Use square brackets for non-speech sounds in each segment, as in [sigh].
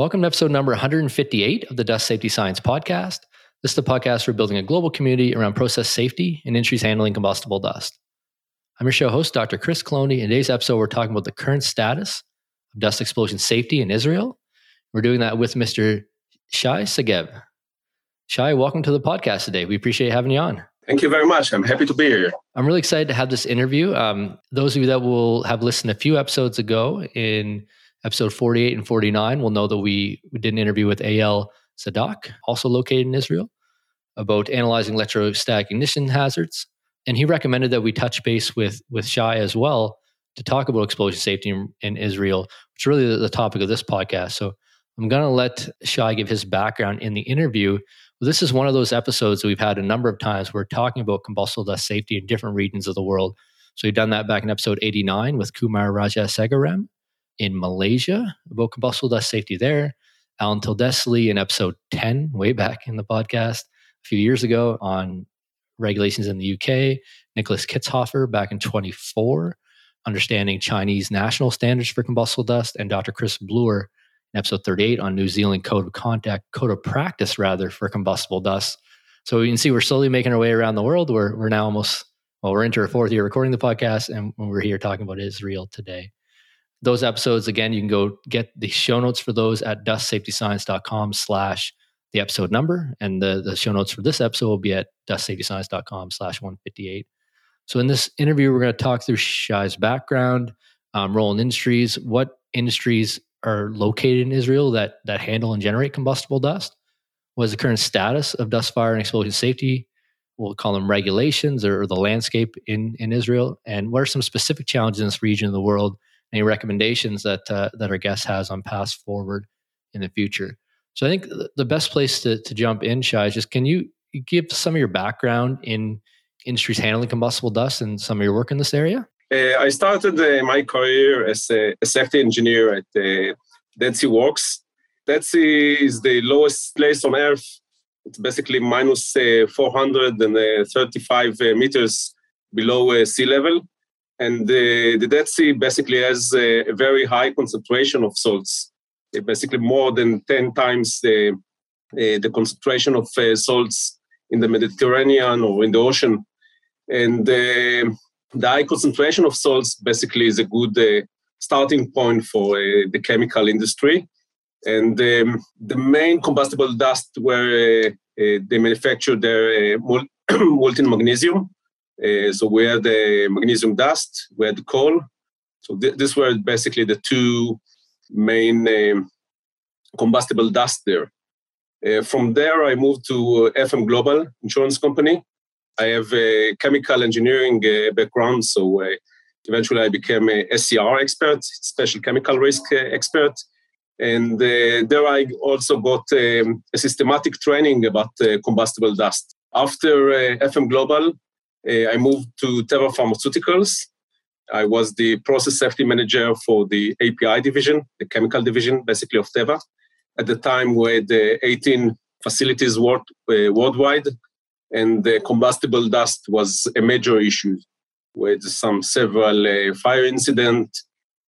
Welcome to episode number 158 of the Dust Safety Science Podcast. This is the podcast for building a global community around process safety and industries handling combustible dust. I'm your show host, Dr. Chris Cloney. In today's episode, we're talking about the current status of dust explosion safety in Israel. We're doing that with Mr. Shai Segev. Shai, welcome to the podcast today. We appreciate having you on. Thank you very much. I'm happy to be here. I'm really excited to have this interview. Um, those of you that will have listened a few episodes ago in episode 48 and 49 we'll know that we, we did an interview with Eyal Sadak, also located in Israel, about analyzing electrostatic ignition hazards. And he recommended that we touch base with, with Shai as well to talk about explosion safety in, in Israel, which is really the, the topic of this podcast. So I'm going to let Shai give his background in the interview. This is one of those episodes that we've had a number of times. We're talking about combustible dust safety in different regions of the world. So we've done that back in episode 89 with Kumar Rajasegaram in Malaysia about combustible dust safety there. Alan Tildesley in episode 10, way back in the podcast a few years ago on regulations in the UK. Nicholas Kitzhofer back in 24, understanding Chinese national standards for combustible dust. And Dr. Chris Bluer in episode 38 on New Zealand Code of Contact, Code of Practice rather, for combustible dust. So you can see we're slowly making our way around the world. We're, we're now almost, well, we're into our fourth year recording the podcast and we're here talking about Israel today. Those episodes, again, you can go get the show notes for those at dustsafetyscience.com slash the episode number. And the, the show notes for this episode will be at dustsafetyscience.com slash 158. So in this interview, we're going to talk through Shai's background, um, role in industries, what industries are located in Israel that that handle and generate combustible dust. What is the current status of dust fire and explosion safety? We'll call them regulations or, or the landscape in, in Israel. And what are some specific challenges in this region of the world? Any recommendations that uh, that our guest has on paths forward in the future? So I think the best place to, to jump in, Shai, is just can you give some of your background in industries handling combustible dust and some of your work in this area? Uh, I started uh, my career as a, a, safety engineer at uh, Dead Sea Works. Dead Sea is the lowest place on Earth. It's basically minus, uh, 435 uh, meters below uh, sea level. And the Dead Sea basically has a very high concentration of salts, basically more than 10 times the, the concentration of salts in the Mediterranean or in the ocean. And the high concentration of salts basically is a good uh, starting point for uh, the chemical industry. And um, the main combustible dust where uh, uh they manufacture their uh, [clears throat] molten magnesium. Uh, so we had the magnesium dust, we had coal. So th- these were basically the two main um, combustible dust there. from there, I moved to FM Global Insurance Company, I have a chemical engineering uh, background, so uh, eventually I became a SCR expert, special chemical risk uh, expert. And there I also got um, a systematic training about combustible dust. After FM Global, I moved to Teva Pharmaceuticals. I was the process safety manager for the API division, the chemical division, basically of Teva. At the time, we had 18 facilities uh, worldwide and the combustible dust was a major issue with some several uh, fire incident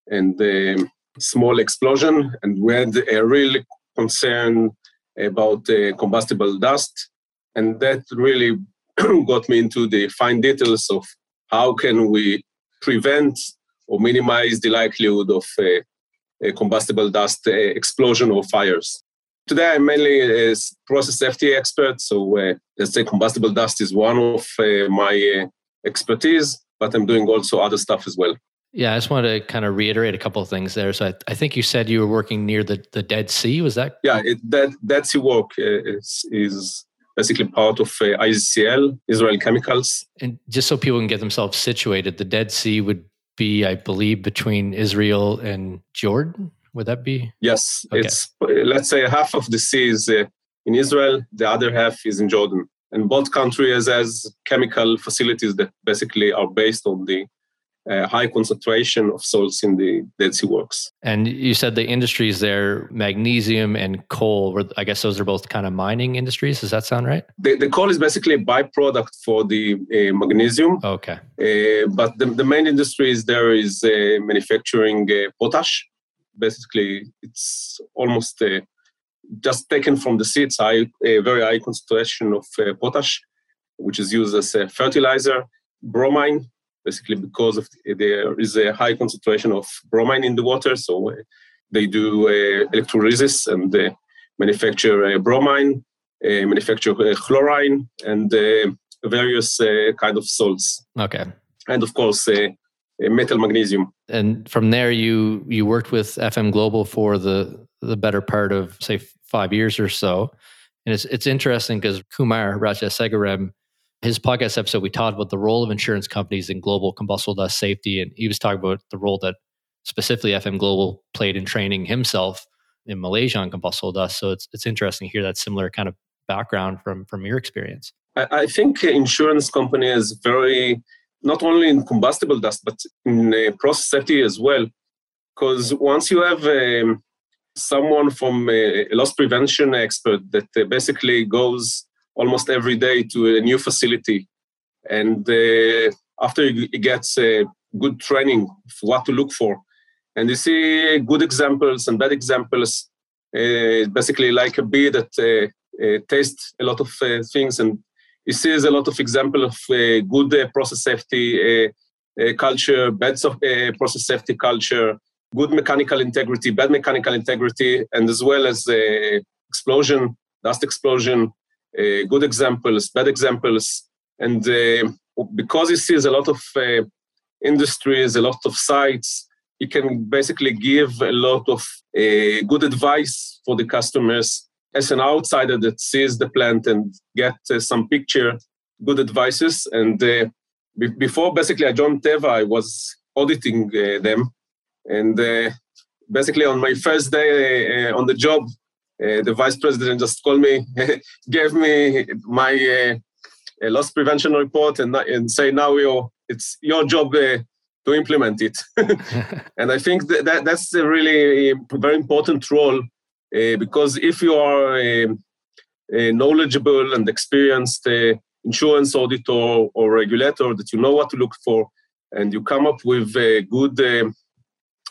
and uh, small explosion and we had a real concern about uh, combustible dust and that really [clears throat] got me into the fine details of how can we prevent or minimize the likelihood of a combustible dust uh, explosion or fires Today, I'm mainly a process safety expert. So, uh, let's say combustible dust is one of uh, my uh, expertise, but I'm doing also other stuff as well. Yeah, I just wanted to kind of reiterate a couple of things there. So, I, I think you said you were working near the, the Dead Sea. Was that? Yeah, it, that Dead Sea work uh, is, is basically part of uh, ICL, Israel Chemicals. And just so people can get themselves situated, the Dead Sea would be, I believe, between Israel and Jordan. Would that be? Yes, okay. it's let's say half of the sea is uh, in Israel, the other half is in Jordan, and both countries has chemical facilities that basically are based on the uh, high concentration of salts in the Dead Sea Works. And you said the industries there, magnesium and coal, were, I guess those are both kind of mining industries. Does that sound right? The, the coal is basically a byproduct for the uh, magnesium. Okay. Uh, but the, the main industries there is uh, manufacturing uh, potash basically it's almost uh, just taken from the seeds, high, a very high concentration of uh, potash, which is used as a fertilizer, bromine, basically because of there is a high concentration of bromine in the water. So uh, they do uh, electrolysis and uh, manufacture uh, bromine, uh, manufacture uh, chlorine, and various kind of salts. Okay. And of course, metal magnesium. And from there, you you worked with FM Global for the the better part of say five years or so. And it's it's interesting because Kumar Rajasegaram, his podcast episode, we talked about the role of insurance companies in global combustible dust safety, and he was talking about the role that specifically FM Global played in training himself in Malaysia on combustible dust. So it's it's interesting to hear that similar kind of background from from your experience. I, I think insurance companies very not only in combustible dust but in uh, process safety as well, because once you have um, someone from a, loss prevention expert that basically goes almost every day to a new facility. And uh, after he gets uh, good training what to look for. And you see good examples and bad examples uh, basically like a bee that uh, uh, tastes a lot of things and he sees a lot of example of good process safety culture bad process safety culture good mechanical integrity, bad mechanical integrity, and as well as uh, explosion, dust explosion, uh, good examples, bad examples. And uh, because he sees a lot of uh, industries, a lot of sites, he can basically give a lot of uh, good advice for the customers as an outsider that sees the plant and get uh, some picture, good advices. And be- before basically I joined Teva, I was auditing them and uh, basically, on my first day uh, on the job, uh, the vice president just called me, [laughs] gave me my loss prevention report, and, and say now you it's your job to implement it. [laughs] and I think that, that that's a really very important role uh, because if you are a, a knowledgeable and experienced uh, insurance auditor or regulator, that you know what to look for, and you come up with a good uh,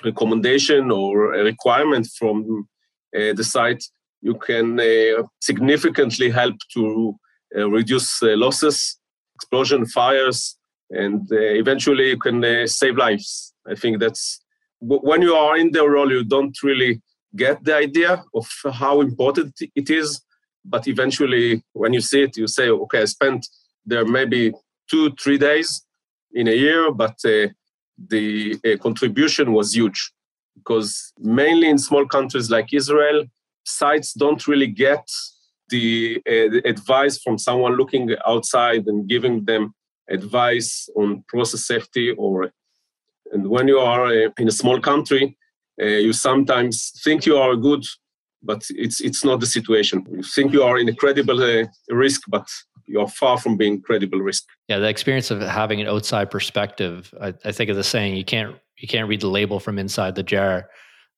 recommendation or a requirement from uh, the site, you can uh, significantly help to uh, reduce losses, explosion, fires, and eventually you can save lives. I think that's when you are in the role, you don't really get the idea of how important it is. But eventually, when you see it, you say, okay, I spent there maybe two, three days in a year, but uh, the uh, contribution was huge because mainly in small countries like Israel, sites don't really get the, uh, the, advice from someone looking outside and giving them advice on process safety or and when you are uh, in a small country uh, you sometimes think you are good but it's it's not the situation you think you are in a credible uh, risk but you're far from being credible risk. Yeah, the experience of having an outside perspective. I, I, think of the saying, you can't you can't read the label from inside the jar.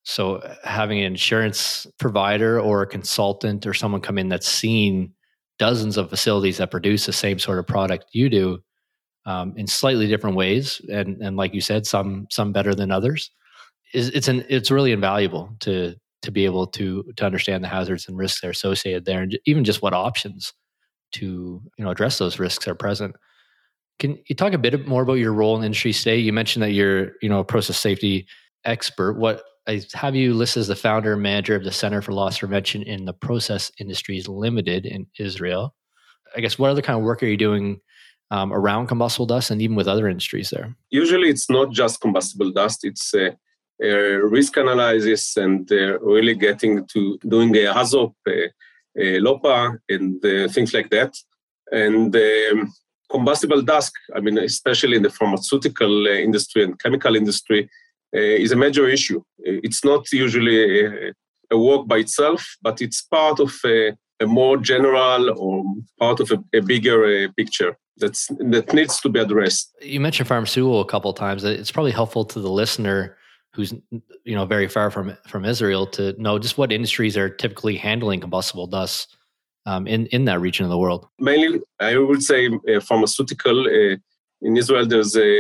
So having an insurance provider or a consultant or someone come in that's seen dozens of facilities that produce the same sort of product you do um, in slightly different ways, and and like you said, some some better than others, is it's an it's really invaluable to to be able to to understand the hazards and risks that are associated there, and even just what options to you know address those risks are present. Can you talk a bit more about your role in industry today? You mentioned that you're you know a process safety expert. What I have you listed as the founder and manager of the Center for Loss Prevention in the Process Industries Limited in Israel. I guess what other kind of work are you doing um, around combustible dust and even with other industries there? Usually, it's not just combustible dust. It's uh, risk analysis and uh, really getting to doing a HAZOP, uh, LOPA and uh, things like that. And um, combustible dust, I mean, especially in the pharmaceutical uh, industry and chemical industry, is a major issue. It's not usually a, a work by itself, but it's part of a, a more general or part of a, a bigger picture that's that needs to be addressed. You mentioned pharmaceutical a couple of times. It's probably helpful to the listener who's you know very far from from Israel to know just what industries are typically handling combustible dust um, in in that region of the world. Mainly, I would say uh, pharmaceutical. Uh, in Israel, there's a,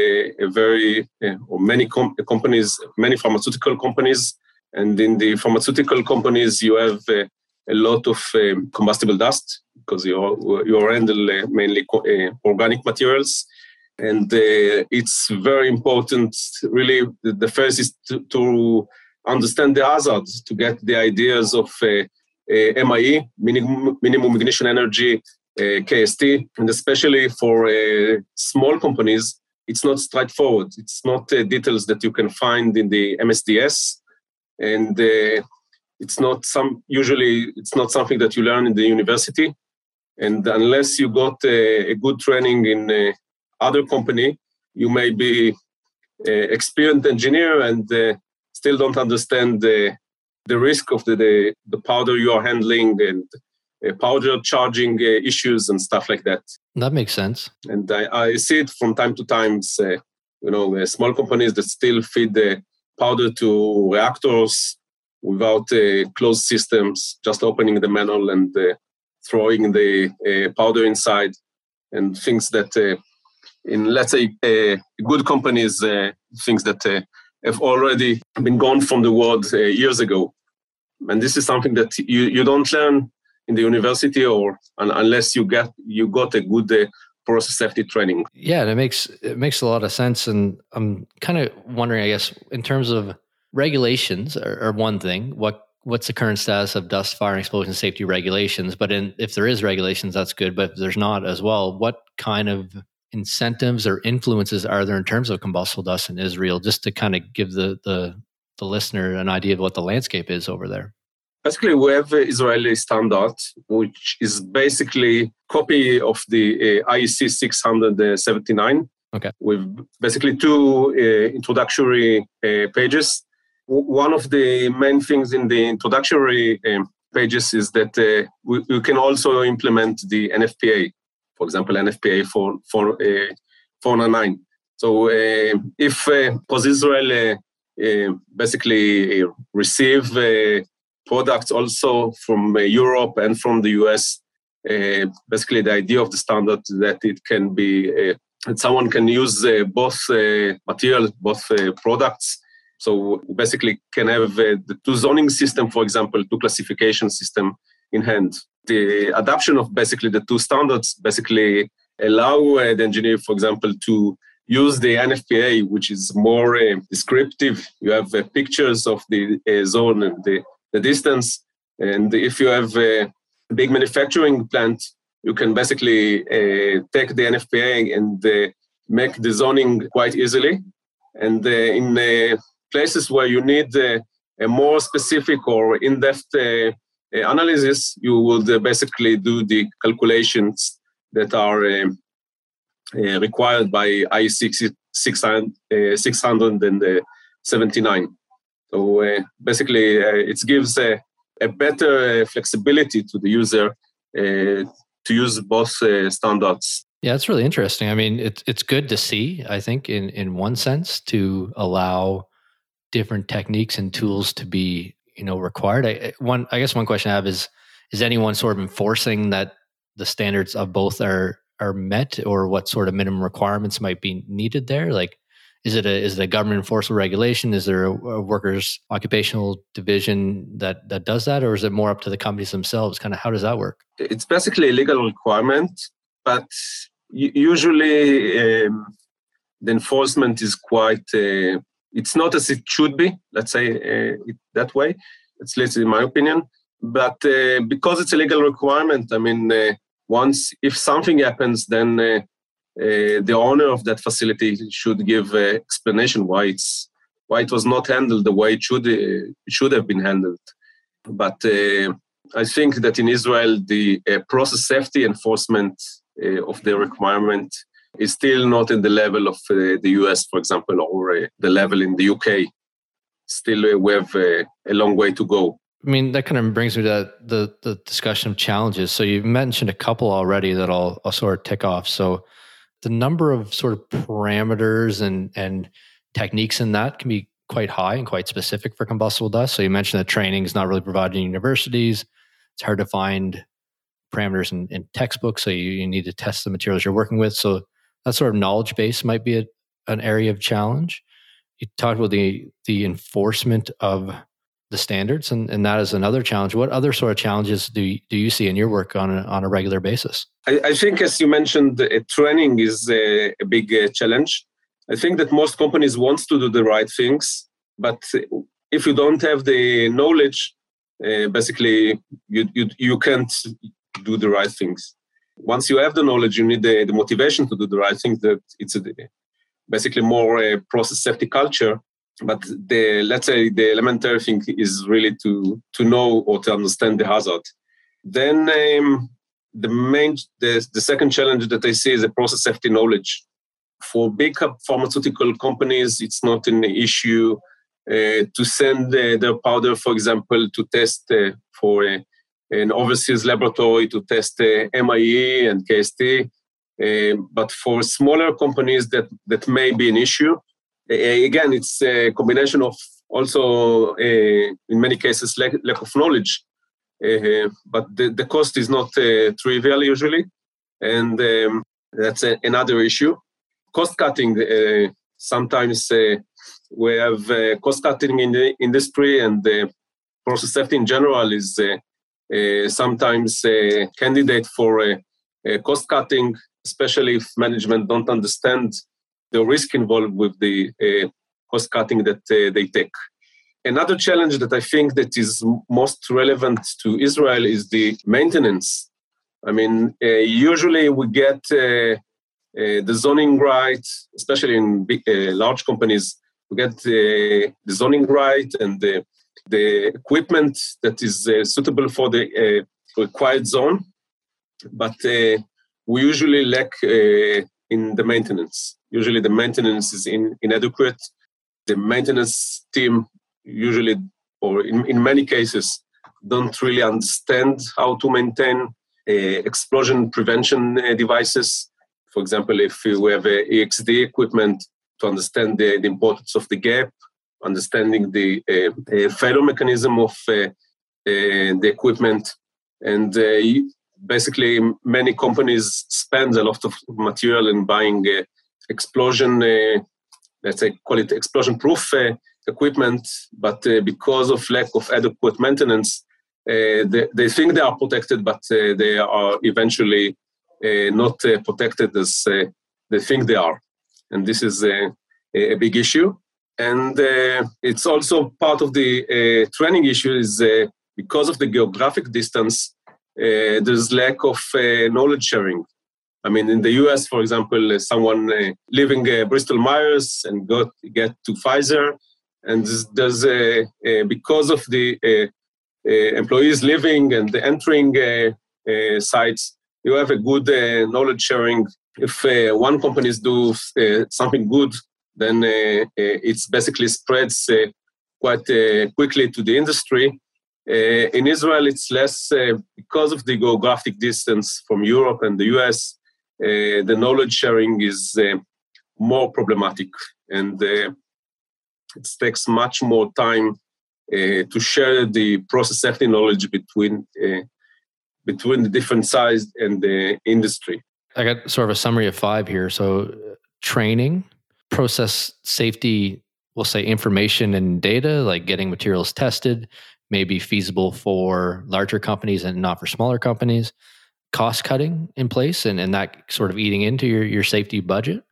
a very uh, or many com- companies, many pharmaceutical companies And in the pharmaceutical companies, you have uh, a lot of um, combustible dust because you you handle uh, mainly uh, organic materials, and it's very important. Really, the first is to, to understand the hazards to get the ideas of MIE, minimum, minimum ignition energy, Uh, KST, and especially for uh, small companies, it's not straightforward. It's not uh, details that you can find in the MSDS, and it's not some usually it's not something that you learn in the university and unless you got a, good training in other company you may be experienced engineer and uh, still don't understand the the risk of the the, the powder you are handling and uh, powder charging uh, issues and stuff like that. That makes sense. And I, I see it from time to time. Uh, you know, uh, small companies that still feed the powder to reactors without uh, closed systems, just opening the manual and uh, throwing the powder inside, and things that in let's say good companies, things that have already been gone from the world uh, years ago. And this is something that you, you don't learn in the university or unless you get you got a good uh, process safety training. Yeah, and it makes it makes a lot of sense. And I'm kind of wondering, I guess, in terms of regulations are, one thing. What what's the current status of dust, fire, and explosion safety regulations? But in, if there is regulations, that's good. But if there's not as well, what kind of incentives or influences are there in terms of combustible dust in Israel, just to kind of give the, the, the listener an idea of what the landscape is over there? Basically, we have the Israeli standard, which is basically copy of the uh, IEC 679. Okay. With basically two uh, introductory uh, pages. W- one of the main things in the introductory um, pages is that uh, we, we, can also implement the NFPA, for example, NFPA 4, 4, uh, 499. So uh, if uh, Israel uh, uh, basically uh, receive products also from Europe and from the US, basically the idea of the standard that it can be that someone can use both materials, both products. So basically can have the two zoning system, for example, two classification system in hand the adoption of basically the two standards basically allow uh, the engineer, for example, to use the NFPA, which is more uh, descriptive. You have uh, pictures of the uh, zone and the, the distance. And if you have a big manufacturing plant, you can basically uh, take the NFPA and uh, make the zoning quite easily. And in places where you need a more specific or in-depth uh, analysis, you would uh, basically do the calculations that are um, uh, required by IEC 679. So uh, basically, uh, it gives a, a better uh, flexibility to the user to use both standards. Yeah, it's really interesting. I mean, it's it's good to see. I think in in one sense to allow different techniques and tools to be you know required I, one i guess one question i have is is anyone sort of enforcing that the standards of both are are met or what sort of minimum requirements might be needed there like is it a is it a government enforceable regulation is there a, a workers occupational division that that does that or is it more up to the companies themselves kind of how does that work it's basically a legal requirement but usually um, the enforcement is quite uh, it's not as it should be, let's say uh, it that way. It's least in my opinion. But uh, because it's a legal requirement, I mean, uh, once if something happens, then uh, the owner of that facility should give explanation why it's why it was not handled the way it should it should have been handled. But I think that in Israel, the process safety enforcement of the requirement is still not in the level of uh, the US, for example, or uh, the level in the UK. Still, uh, we have uh, a long way to go. I mean, that kind of brings me to the, the discussion of challenges. So you mentioned a couple already that I'll, I'll sort of tick off. So the number of sort of parameters and, and techniques in that can be quite high and quite specific for combustible dust. So you mentioned that training is not really provided in universities. It's hard to find parameters in, in textbooks. So you, you need to test the materials you're working with. So that sort of knowledge base might be a, an area of challenge. You talked about the the enforcement of the standards, and, and that is another challenge. What other sort of challenges do you, do you see in your work on a, on a regular basis? I, I think, as you mentioned, uh, training is a, a big uh, challenge. I think that most companies want to do the right things, but if you don't have the knowledge, uh, basically you, you you can't do the right things. Once you have the knowledge, you need the, the motivation to do the right things. That it's a, basically more a process safety culture but the let's say the elementary thing is really to to know or to understand the hazard. Then um, the main the, the second challenge that i see is the process safety knowledge. For big pharmaceutical companies it's not an issue uh, to send uh, their powder for example to test uh, for an overseas laboratory to test MIE and KST um, but for smaller companies that that may be an issue Uh, again, it's a combination of also, uh, in many cases, lack, lack of knowledge. Uh, but the, the cost is not uh, trivial usually, and um, that's a, another issue. Cost cutting. Uh, sometimes uh, we have cost cutting in the industry, and process safety in general is sometimes a candidate for cost cutting, especially if management don't understand the risk involved with the uh, cost cutting that uh, they take. Another challenge that I think that is most relevant to Israel is the maintenance. I mean, uh, usually we get uh, uh, the zoning right, especially in big, uh, large companies, we get the zoning right and the, the equipment that is suitable for the required zone, but we usually lack in the maintenance. Usually, the maintenance is in, inadequate. The maintenance team usually, or in, in many cases, don't really understand how to maintain uh, explosion prevention uh, devices. For example, if we have a EXD equipment, to understand the, the importance of the gap, understanding the uh, failure mechanism of uh, uh, the equipment, and uh, basically many companies spend a lot of material in buying uh, explosion, uh, let's say, call it explosion proof uh, equipment, but uh, because of lack of adequate maintenance, they, they, think they are protected, but they are eventually not protected as they think they are. And this is a, a big issue. And it's also part of the training issue is because of the geographic distance, uh, there's lack of uh, knowledge sharing. I mean, in the US, for example, uh, someone living uh, Bristol Myers and got get to Pfizer, and there's because of the uh, uh, employees living and entering sites, you have a good knowledge sharing. If one companies do something good, then it's basically spreads quite quickly to the industry uh, in Israel, it's less uh, because of the geographic distance from Europe and the US. Uh, the knowledge sharing is uh, more problematic, and uh, it takes much more time uh, to share the process safety knowledge between between the different sides and the industry. I got sort of a summary of five here. So, training, process safety, we'll say information and data, like getting materials tested, may be feasible for larger companies and not for smaller companies cost cutting in place and, and that sort of eating into your, your safety budget.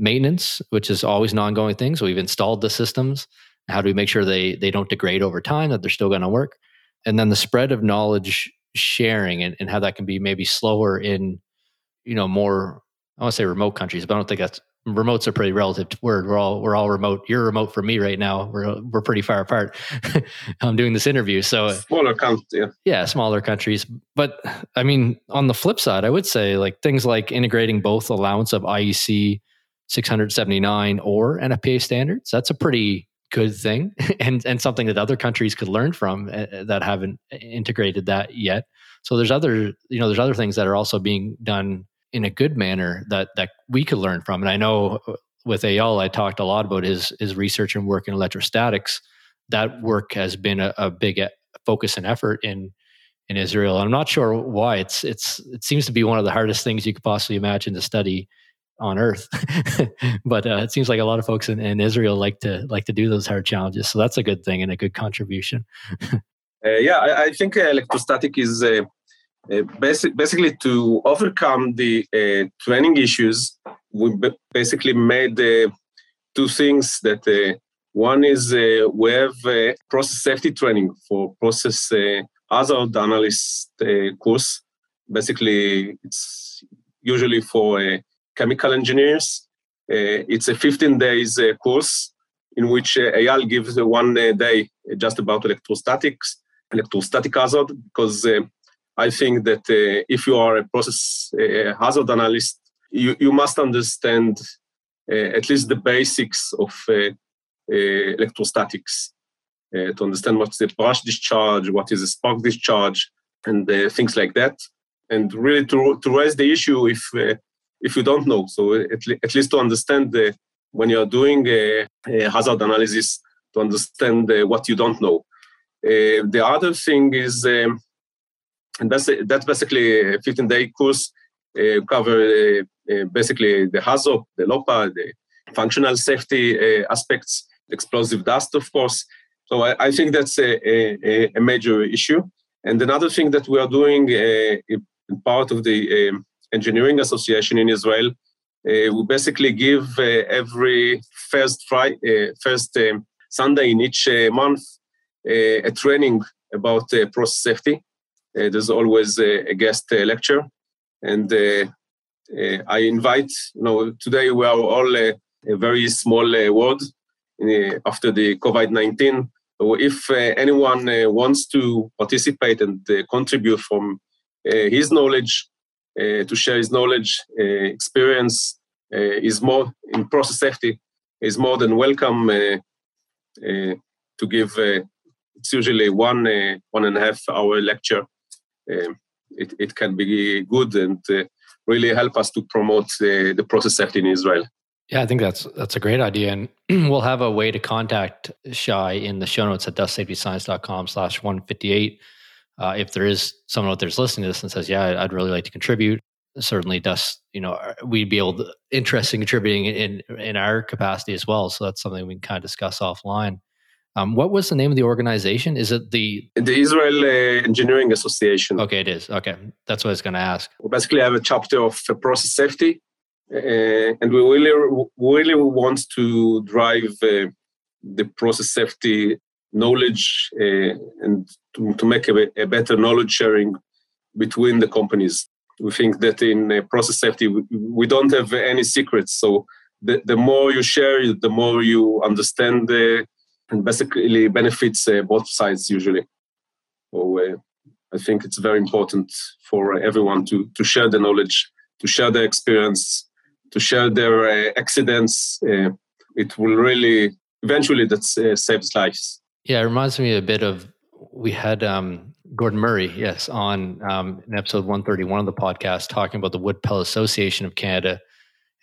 Maintenance which is always an ongoing thing. So we've installed the systems. How do we make sure they they don't degrade over time that they're still going to work? And then the spread of knowledge sharing and, and how that can be maybe slower in you know more i want to say remote countries but i don't think that's remote's a pretty relative word. We're all we're all remote. You're remote from me right now. We're we're pretty far apart. I'm [laughs] um, doing this interview, so smaller countries. Yeah. yeah, smaller countries. But I mean, on the flip side, I would say like things like integrating both allowance of IEC 679 or NFPA standards. That's a pretty good thing, [laughs] and and something that other countries could learn from uh, that haven't eh, integrated that yet. So there's other you know there's other things that are also being done in a good manner that that we could learn from. And I know uh, with Eyal, I talked a lot about his his research and work in electrostatics. That work has been a, a big focus and effort in in Israel. I'm not sure why. It's it's it seems to be one of the hardest things you could possibly imagine to study on earth. [laughs] but uh, it seems like a lot of folks in, in, Israel like to like to do those hard challenges. So that's a good thing and a good contribution. [laughs] uh, yeah, I, I, think electrostatic is uh, uh, basic, basically to overcome the uh, training issues. We basically made two things that one is we have process safety training for process hazard analyst course. Basically, it's usually for uh, chemical engineers. Uh, it's a 15 days uh, course in which Eyal gives one day just about electrostatics, electrostatic hazard, because I think that if you are a process hazard analyst, you, you must understand at least the basics of electrostatics. Uh, to understand what's the brush discharge, what is a spark discharge, and uh, things like that and really to, to raise the issue if uh, if you don't know. So at, le- at least to understand the, when you are doing a, a hazard analysis, to understand uh, what you don't know. Uh, the other thing is, um, and that's that's basically a 15-day course uh, cover uh, uh, basically the hazard, the LOPA, the functional safety aspects, explosive dust, of course. So I, I think that's a, a, a, major issue. And another thing that we are doing part of the um, engineering association in Israel. Uh, we basically give uh, every first Friday, uh, first um, Sunday in each uh, month uh, a training about uh, process safety. Uh, there's always a guest uh, lecture, and uh, I invite. You know, today we are all a very small world after the COVID-19. So if anyone wants to participate and contribute from uh, his knowledge, uh, to share his knowledge, uh, experience is more in process safety is more than welcome to give. it's usually one one and a half hour lecture. Um, it, it can be good and really help us to promote the, process safety in Israel. Yeah, I think that's that's a great idea, and [clears throat] we'll have a way to contact Shai in the show notes at dustsafetyscience.com slash one fifty eight uh, if there is someone out there that's listening to this and says, "Yeah, I'd really like to contribute," certainly Dust, you know, uh, we'd be able to [laughs] interested in contributing in in our capacity as well. So that's something we can kind of discuss offline. Um, what was the name of the organization? Is it the the Israel uh, Engineering Association? Okay, it is. Okay, that's what I was going to ask. We basically have a chapter of uh, process safety, uh, and we really really want to drive uh, the process safety knowledge uh, and to, to make a, a, better knowledge sharing between the companies. We think that in uh, process safety, we, we, don't have any secrets. So the, the more you share, the more you understand uh, and basically benefits uh, both sides usually. So uh, I think it's very important for everyone to, to share the knowledge, to share their experience, to share their uh, accidents. it will really eventually that saves lives. Yeah, it reminds me a bit of we had um, Gordon Murray, yes, on um, in episode 131 of the podcast talking about the Wood Pellet Association of Canada.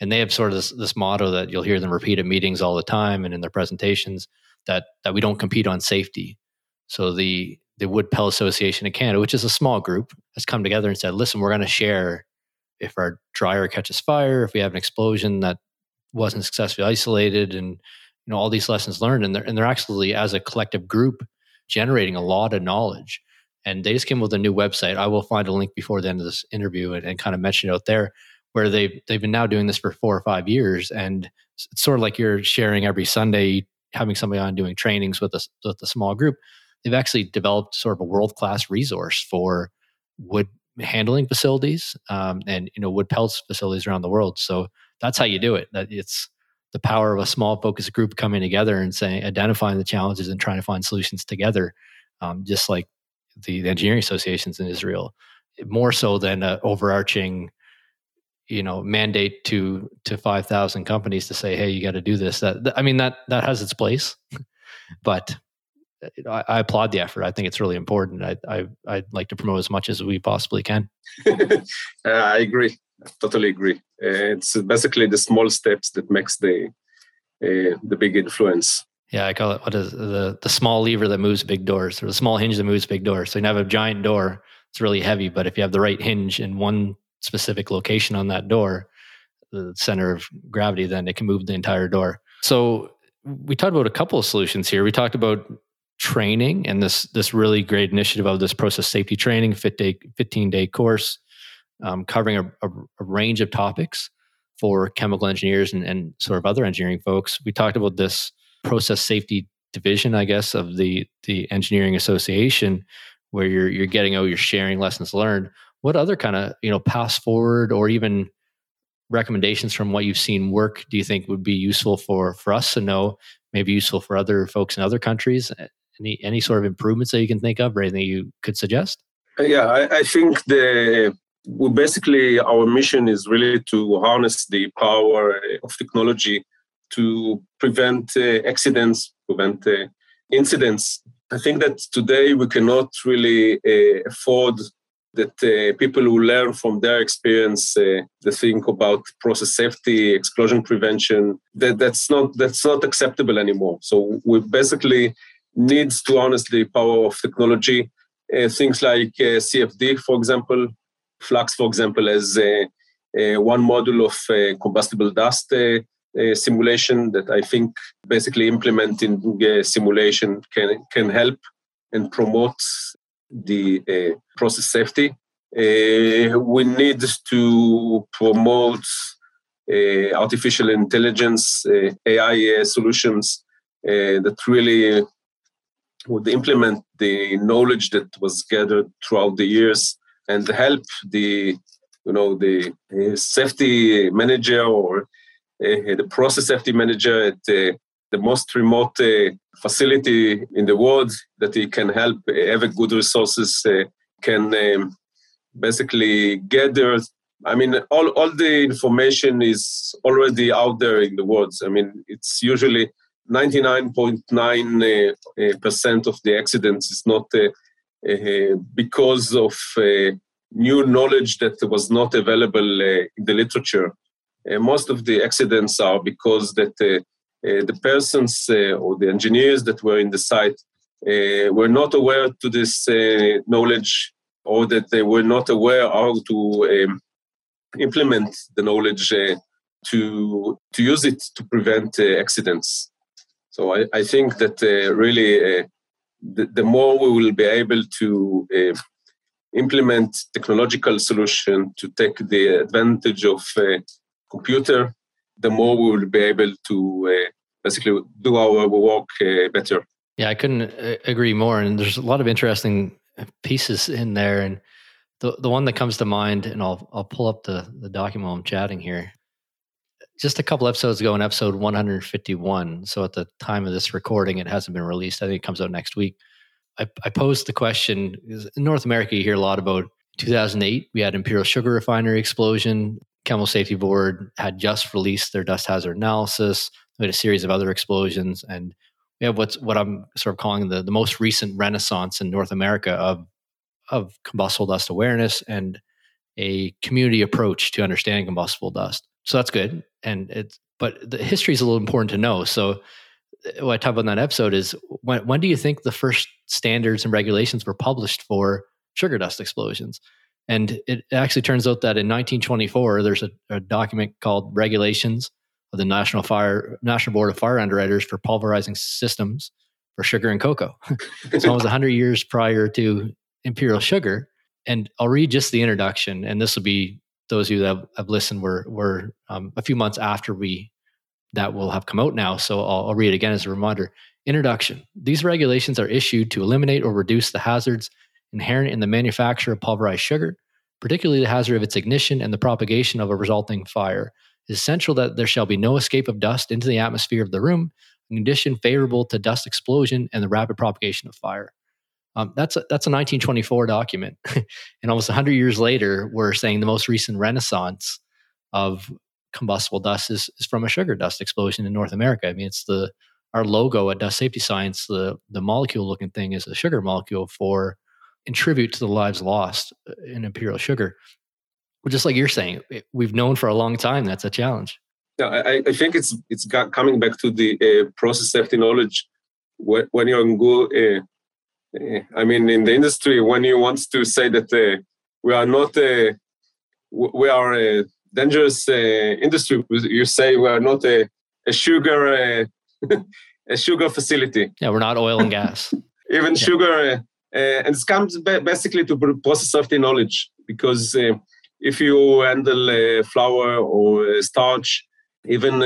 And they have sort of this, this motto that you'll hear them repeat at meetings all the time and in their presentations that that we don't compete on safety. So the the Wood Pellet Association of Canada, which is a small group, has come together and said, listen, we're going to share if our dryer catches fire, if we have an explosion that wasn't successfully isolated and you know all these lessons learned and they're, and they're actually as a collective group generating a lot of knowledge and they just came with a new website i will find a link before the end of this interview and, and kind of mention it out there where they've they've been now doing this for four or five years and it's sort of like you're sharing every sunday having somebody on doing trainings with a, with a small group they've actually developed sort of a world class resource for wood handling facilities um, and you know wood pellets facilities around the world. So that's how you do it. That it's the power of a small focus group coming together and saying identifying the challenges and trying to find solutions together um, just like the, the, engineering associations in israel more so than an overarching you know mandate to to 5000 companies to say hey you got to do this that, i mean that that has its place [laughs] but I, I, applaud the effort. I think it's really important. I, I I'd like to promote as much as we possibly can. [laughs] uh, I agree. I totally agree. Uh, it's basically the small steps that makes the uh, the big influence. Yeah, I call it what is the the small lever that moves big doors, or the small hinge that moves big doors. So you have a giant door; it's really heavy, but if you have the right hinge in one specific location on that door, the center of gravity, then it can move the entire door. So we talked about a couple of solutions here. We talked about training and this this really great initiative of this process safety training, fit day, 15 day course, um, covering a, a, a, range of topics for chemical engineers and, and sort of other engineering folks. We talked about this process safety division, I guess, of the the engineering association, where you're you're getting oh you're sharing lessons learned. What other kind of you know pass forward or even recommendations from what you've seen work do you think would be useful for for us to know maybe useful for other folks in other countries? Any any sort of improvements that you can think of or anything you could suggest? Yeah i, I think the we basically our mission is really to harness the power of technology to prevent uh, accidents prevent uh, incidents. I think that today we cannot really uh, afford that uh, people who learn from their experience uh, the think about process safety explosion prevention that that's not that's not acceptable anymore. So we basically needs to harness the power of technology. Uh, things like uh, cfd for example FLACS for example as uh, uh, one module of combustible dust simulation that i think basically implementing simulation can can help and promote the uh, process safety. Uh, we need to promote uh, artificial intelligence, AI solutions that really would implement the knowledge that was gathered throughout the years and help the you know the safety manager or uh, the process safety manager at uh, the most remote uh, facility in the world that he can help have good resources uh, can um, basically gather i mean all, all the information is already out there in the world. I mean it's usually 99.9 uh, percent of the accidents is not uh, uh, because of uh, new knowledge that was not available in the literature. Most of the accidents are because that uh, the persons uh, or the engineers that were in the site uh, were not aware to this knowledge or that they were not aware how to um, implement the knowledge to to use it to prevent accidents. So I, I think that really the, the, more we will be able to uh, implement technological solution to take the advantage of uh, computer the more we will be able to uh, basically do our work uh, better. Yeah, I couldn't uh, agree more. And there's a lot of interesting pieces in there. And the the one that comes to mind, and I'll I'll pull up the the document while I'm chatting here. Just a couple episodes ago, in episode 151. So at the time of this recording, it hasn't been released. I think it comes out next week. I, I posed the question: In North America, you hear a lot about 2008. We had Imperial Sugar Refinery explosion. Chemical Safety Board had just released their dust hazard analysis. We had a series of other explosions, and we have what's what I'm sort of calling the the most recent renaissance in North America of of combustible dust awareness and a community approach to understanding combustible dust. So that's good, and it's but the history is a little important to know. So uh, what I talk about in that episode is when when do you think the first standards and regulations were published for sugar dust explosions? And it actually turns out that in 1924, there's a, a document called Regulations of the National Fire National Board of Fire Underwriters for Pulverizing Systems for Sugar and Cocoa. [laughs] it's almost 100 years prior to Imperial Sugar. And I'll read just the introduction, and this will be those of you that have, listened were were um, a few months after we that will have come out now. So I'll, I'll read it again as a reminder. Introduction: These regulations are issued to eliminate or reduce the hazards inherent in the manufacture of pulverized sugar, particularly the hazard of its ignition and the propagation of a resulting fire. Is essential that there shall be no escape of dust into the atmosphere of the room, a condition favorable to dust explosion and the rapid propagation of fire. Um, that's a, that's a 1924 document, [laughs] and almost 100 years later, we're saying the most recent renaissance of combustible dust is, is from a sugar dust explosion in North America. I mean, it's the our logo at Dust Safety Science. The the molecule looking thing is a sugar molecule for in tribute to the lives lost uh, in imperial sugar. Well, just like you're saying, we've known for a long time that's a challenge. Yeah, I, I think it's it's got, coming back to the uh, process safety knowledge. When, when you're in good, uh, uh, I mean, in the industry, when you want to say that uh, we are not, uh, we are a dangerous uh, industry. You say we are not a, a sugar uh, [laughs] a sugar facility. Yeah, we're not oil and gas. [laughs] Even yeah. sugar, uh, and it comes basically to process safety knowledge because if you handle flour or starch, even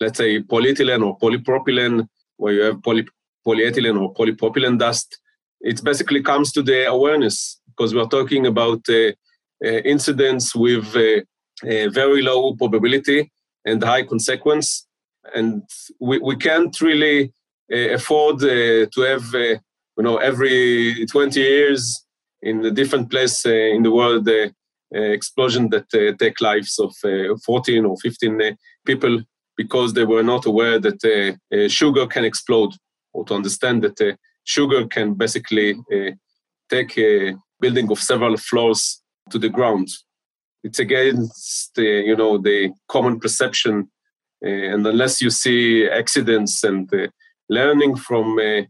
let's say polyethylene or polypropylene, where you have poly, polyethylene or polypropylene dust, it basically comes to the awareness because we're talking about uh, uh, incidents with uh, very low probability and high consequence. And we, we can't really afford to have, you know, every 20 years in a different place in the world explosion that take lives of 14 or 15 people because they were not aware that uh, sugar can explode or to understand that uh, sugar can basically uh, take a building of several floors to the ground. It's against the, you know the common perception, uh, and unless you see accidents and uh, learning from uh,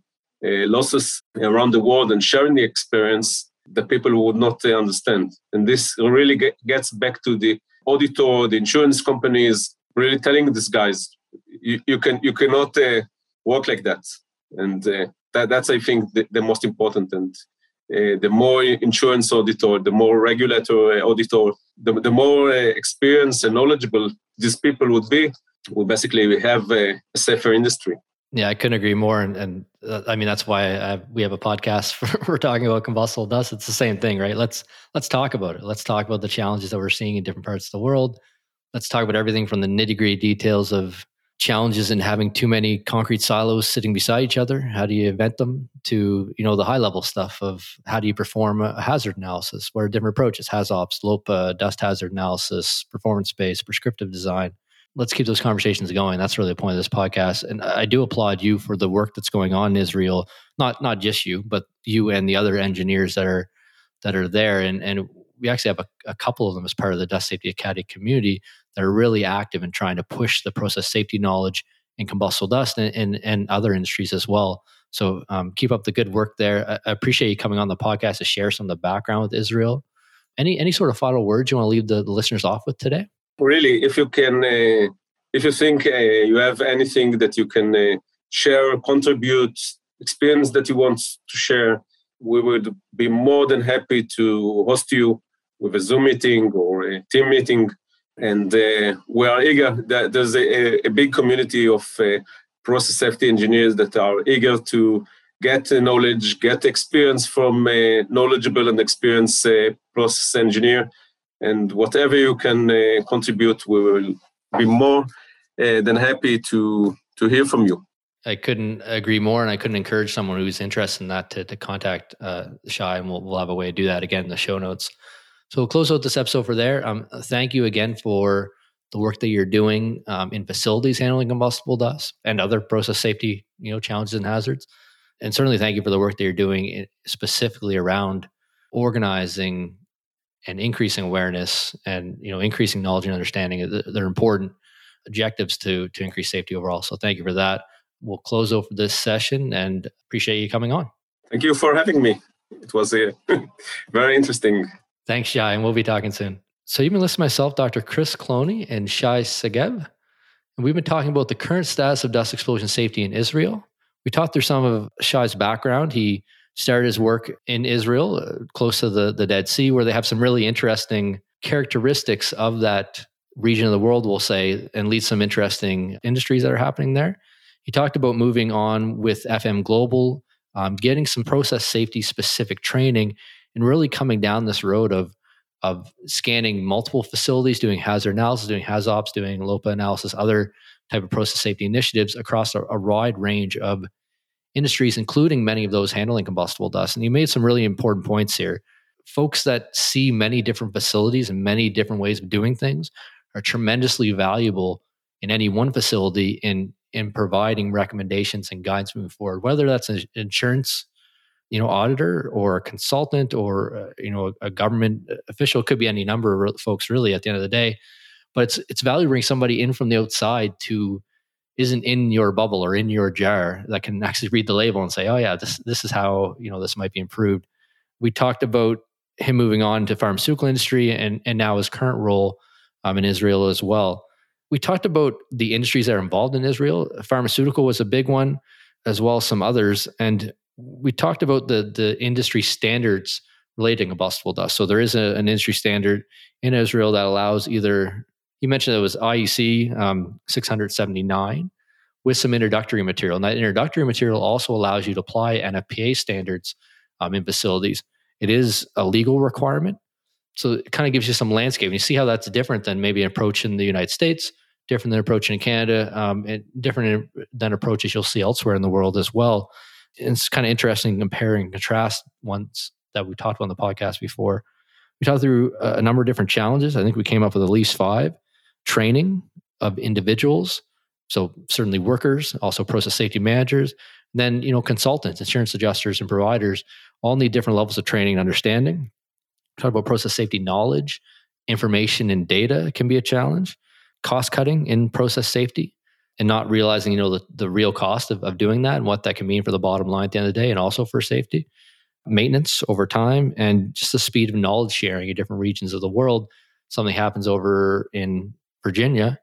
uh, losses around the world and sharing the experience, the people would not understand. And this really get, gets back to the auditor, the insurance companies, really telling these guys, you, you can you cannot work like that. And that, that's I think the, the most important. And uh, the more insurance auditor, the more regulator auditor, the, the more uh, experienced and knowledgeable these people would be, we basically we have a, a safer industry. Yeah, I couldn't agree more. And, and uh, I mean, that's why I, we have a podcast [laughs] for, we're talking about combustible dust. It's the same thing, right? Let's let's talk about it. Let's talk about the challenges that we're seeing in different parts of the world. Let's talk about everything from the nitty gritty details of challenges in having too many concrete silos sitting beside each other how do you invent them to you know the high level stuff of how do you perform a hazard analysis what are different approaches hazops lopa dust hazard analysis performance based prescriptive design let's keep those conversations going that's really the point of this podcast and i do applaud you for the work that's going on in israel not not just you but you and the other engineers that are that are there and and we actually have a, a couple of them as part of the dust safety academy community that are really active in trying to push the process safety knowledge in combustible dust and, and, and other industries as well. So um, keep up the good work there. I, I, appreciate you coming on the podcast to share some of the background with Israel. Any any sort of final words you want to leave the, the listeners off with today? Really, if you can, uh, if you think uh, you have anything that you can uh, share, contribute, experience that you want to share, we would be more than happy to host you with a Zoom meeting or a team meeting and uh, we are eager. There's a, a big community of uh, process safety engineers that are eager to get knowledge, get experience from a knowledgeable and experienced uh, process engineer. And whatever you can uh, contribute, we will be more uh, than happy to to hear from you. I couldn't agree more, and I couldn't encourage someone who's interested in that to, to contact uh, Shai, and we'll, we'll have a way to do that again in the show notes. So we'll close out this episode for there. Um, thank you again for the work that you're doing um, in facilities handling combustible dust and other process safety, you know, challenges and hazards. And certainly, thank you for the work that you're doing specifically around organizing and increasing awareness and you know increasing knowledge and understanding. They're important objectives to to increase safety overall. So thank you for that. We'll close over this session and appreciate you coming on. Thank you for having me. It was a [laughs] very interesting Thanks, Shai, and we'll be talking soon. So you've been listening to myself, Dr. Chris Cloney, and Shai Segev, and we've been talking about the current status of dust explosion safety in Israel. We talked through some of Shai's background. He started his work in Israel, uh, close to the, the Dead Sea, where they have some really interesting characteristics of that region of the world, we'll say, and lead some interesting industries that are happening there. He talked about moving on with FM Global, um, getting some process safety specific training, and really coming down this road of of scanning multiple facilities, doing hazard analysis, doing HazOps, doing LOPA analysis, other type of process safety initiatives across a, a wide range of industries, including many of those handling combustible dust. And you made some really important points here. Folks that see many different facilities and many different ways of doing things are tremendously valuable in any one facility in in providing recommendations and guidance moving forward, whether that's an insurance you know auditor or a consultant or uh, you know a, a, government official it could be any number of folks really at the end of the day but it's it's valuable to bring somebody in from the outside to isn't in your bubble or in your jar that can actually read the label and say oh yeah this this is how you know this might be improved we talked about him moving on to pharmaceutical industry and and now his current role um, in Israel as well. We talked about the industries that are involved in Israel. Pharmaceutical was a big one, as well as some others. And we talked about the the industry standards relating to combustible dust. So there is a, an industry standard in Israel that allows either you mentioned it was IEC um, 679 with some introductory material. And that introductory material also allows you to apply NFPA standards um, in facilities. It is a legal requirement. So it kind of gives you some landscape. And you see how that's different than maybe an approach in the United States, different than approach in Canada, um, and different than approaches you'll see elsewhere in the world as well. And it's kind of interesting comparing and contrast ones that we talked about on the podcast before. We talked through a number of different challenges. I think we came up with at least five training of individuals. So certainly workers, also process safety managers, then you know consultants, insurance adjusters, and providers all need different levels of training and understanding. Talk about process safety knowledge, information and data can be a challenge. Cost cutting in process safety and not realizing you know the, the real cost of, of doing that and what that can mean for the bottom line at the end of the day and also for safety maintenance over time and just the speed of knowledge sharing in different regions of the world something happens over in virginia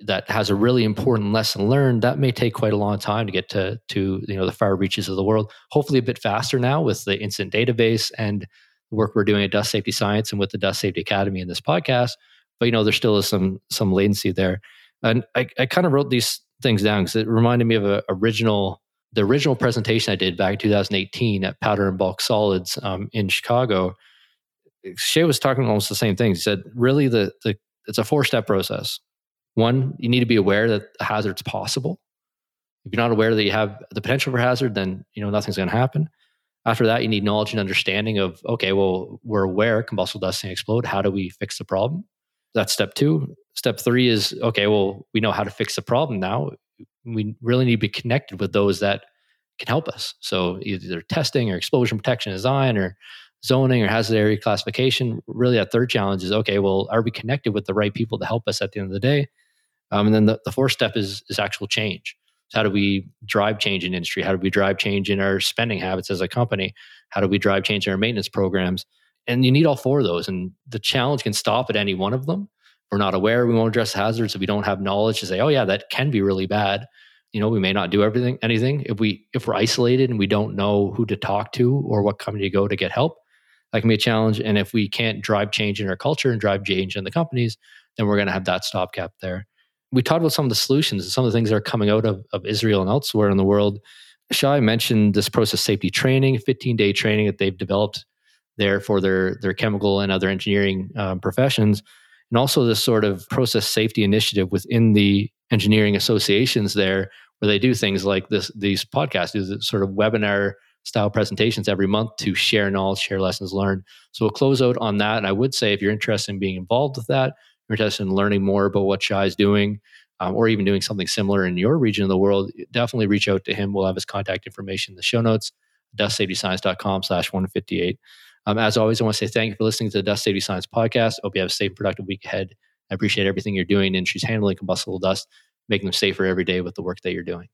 that has a really important lesson learned that may take quite a long time to get to to you know the far reaches of the world. Hopefully a bit faster now with the incident database and the work we're doing at dust safety science and with the dust safety academy in this podcast. But you know there still is some some latency there. And i, I kind of wrote these things down because it reminded me of a original the original presentation i did back in 2018 at powder and bulk solids um, in chicago. Shai was talking almost the same things. He said really the the it's a four step process one, you need to be aware that the hazard's possible. If you're not aware that you have the potential for hazard, then you know nothing's going to happen. After that, you need knowledge and understanding of okay, well, we're aware combustible dust can explode. How do we fix the problem? That's step two. Step three is okay, well, we know how to fix the problem now. We really need to be connected with those that can help us. So either testing or explosion protection design or zoning or hazard area classification. Really, that third challenge is okay, well, are we connected with the right people to help us at the end of the day? Um, and then the, the fourth step is, is actual change. So how do we drive change in industry? How do we drive change in our spending habits as a company? How do we drive change in our maintenance programs? And you need all four of those. And the challenge can stop at any one of them. If we're not aware, we won't address hazards. If we don't have knowledge to say, oh yeah, that can be really bad. You know, we may not do everything, anything. If we if we're isolated and we don't know who to talk to or what company to go to get help, that can be a challenge. And if we can't drive change in our culture and drive change in the companies, then we're going to have that stopgap there we talked about some of the solutions and some of the things that are coming out of, of Israel and elsewhere in the world. Shai mentioned this process safety training, 15 day training that they've developed there for their, their chemical and other engineering um, professions. And also this sort of process safety initiative within the engineering associations there, where they do things like this, these podcasts, do this sort of webinar style presentations every month to share knowledge, share lessons learned. So we'll close out on that. And I would say if you're interested in being involved with that, you're interested in learning more about what Shai is doing, um, or even doing something similar in your region of the world, definitely reach out to him. We'll have his contact information in the show notes, dustsafetyscience.com slash 158. Um, as always, I want to say thank you for listening to the Dust Safety Science podcast. Hope you have a safe, and productive week ahead. I appreciate everything you're doing in industries handling combustible dust, making them safer every day with the work that you're doing.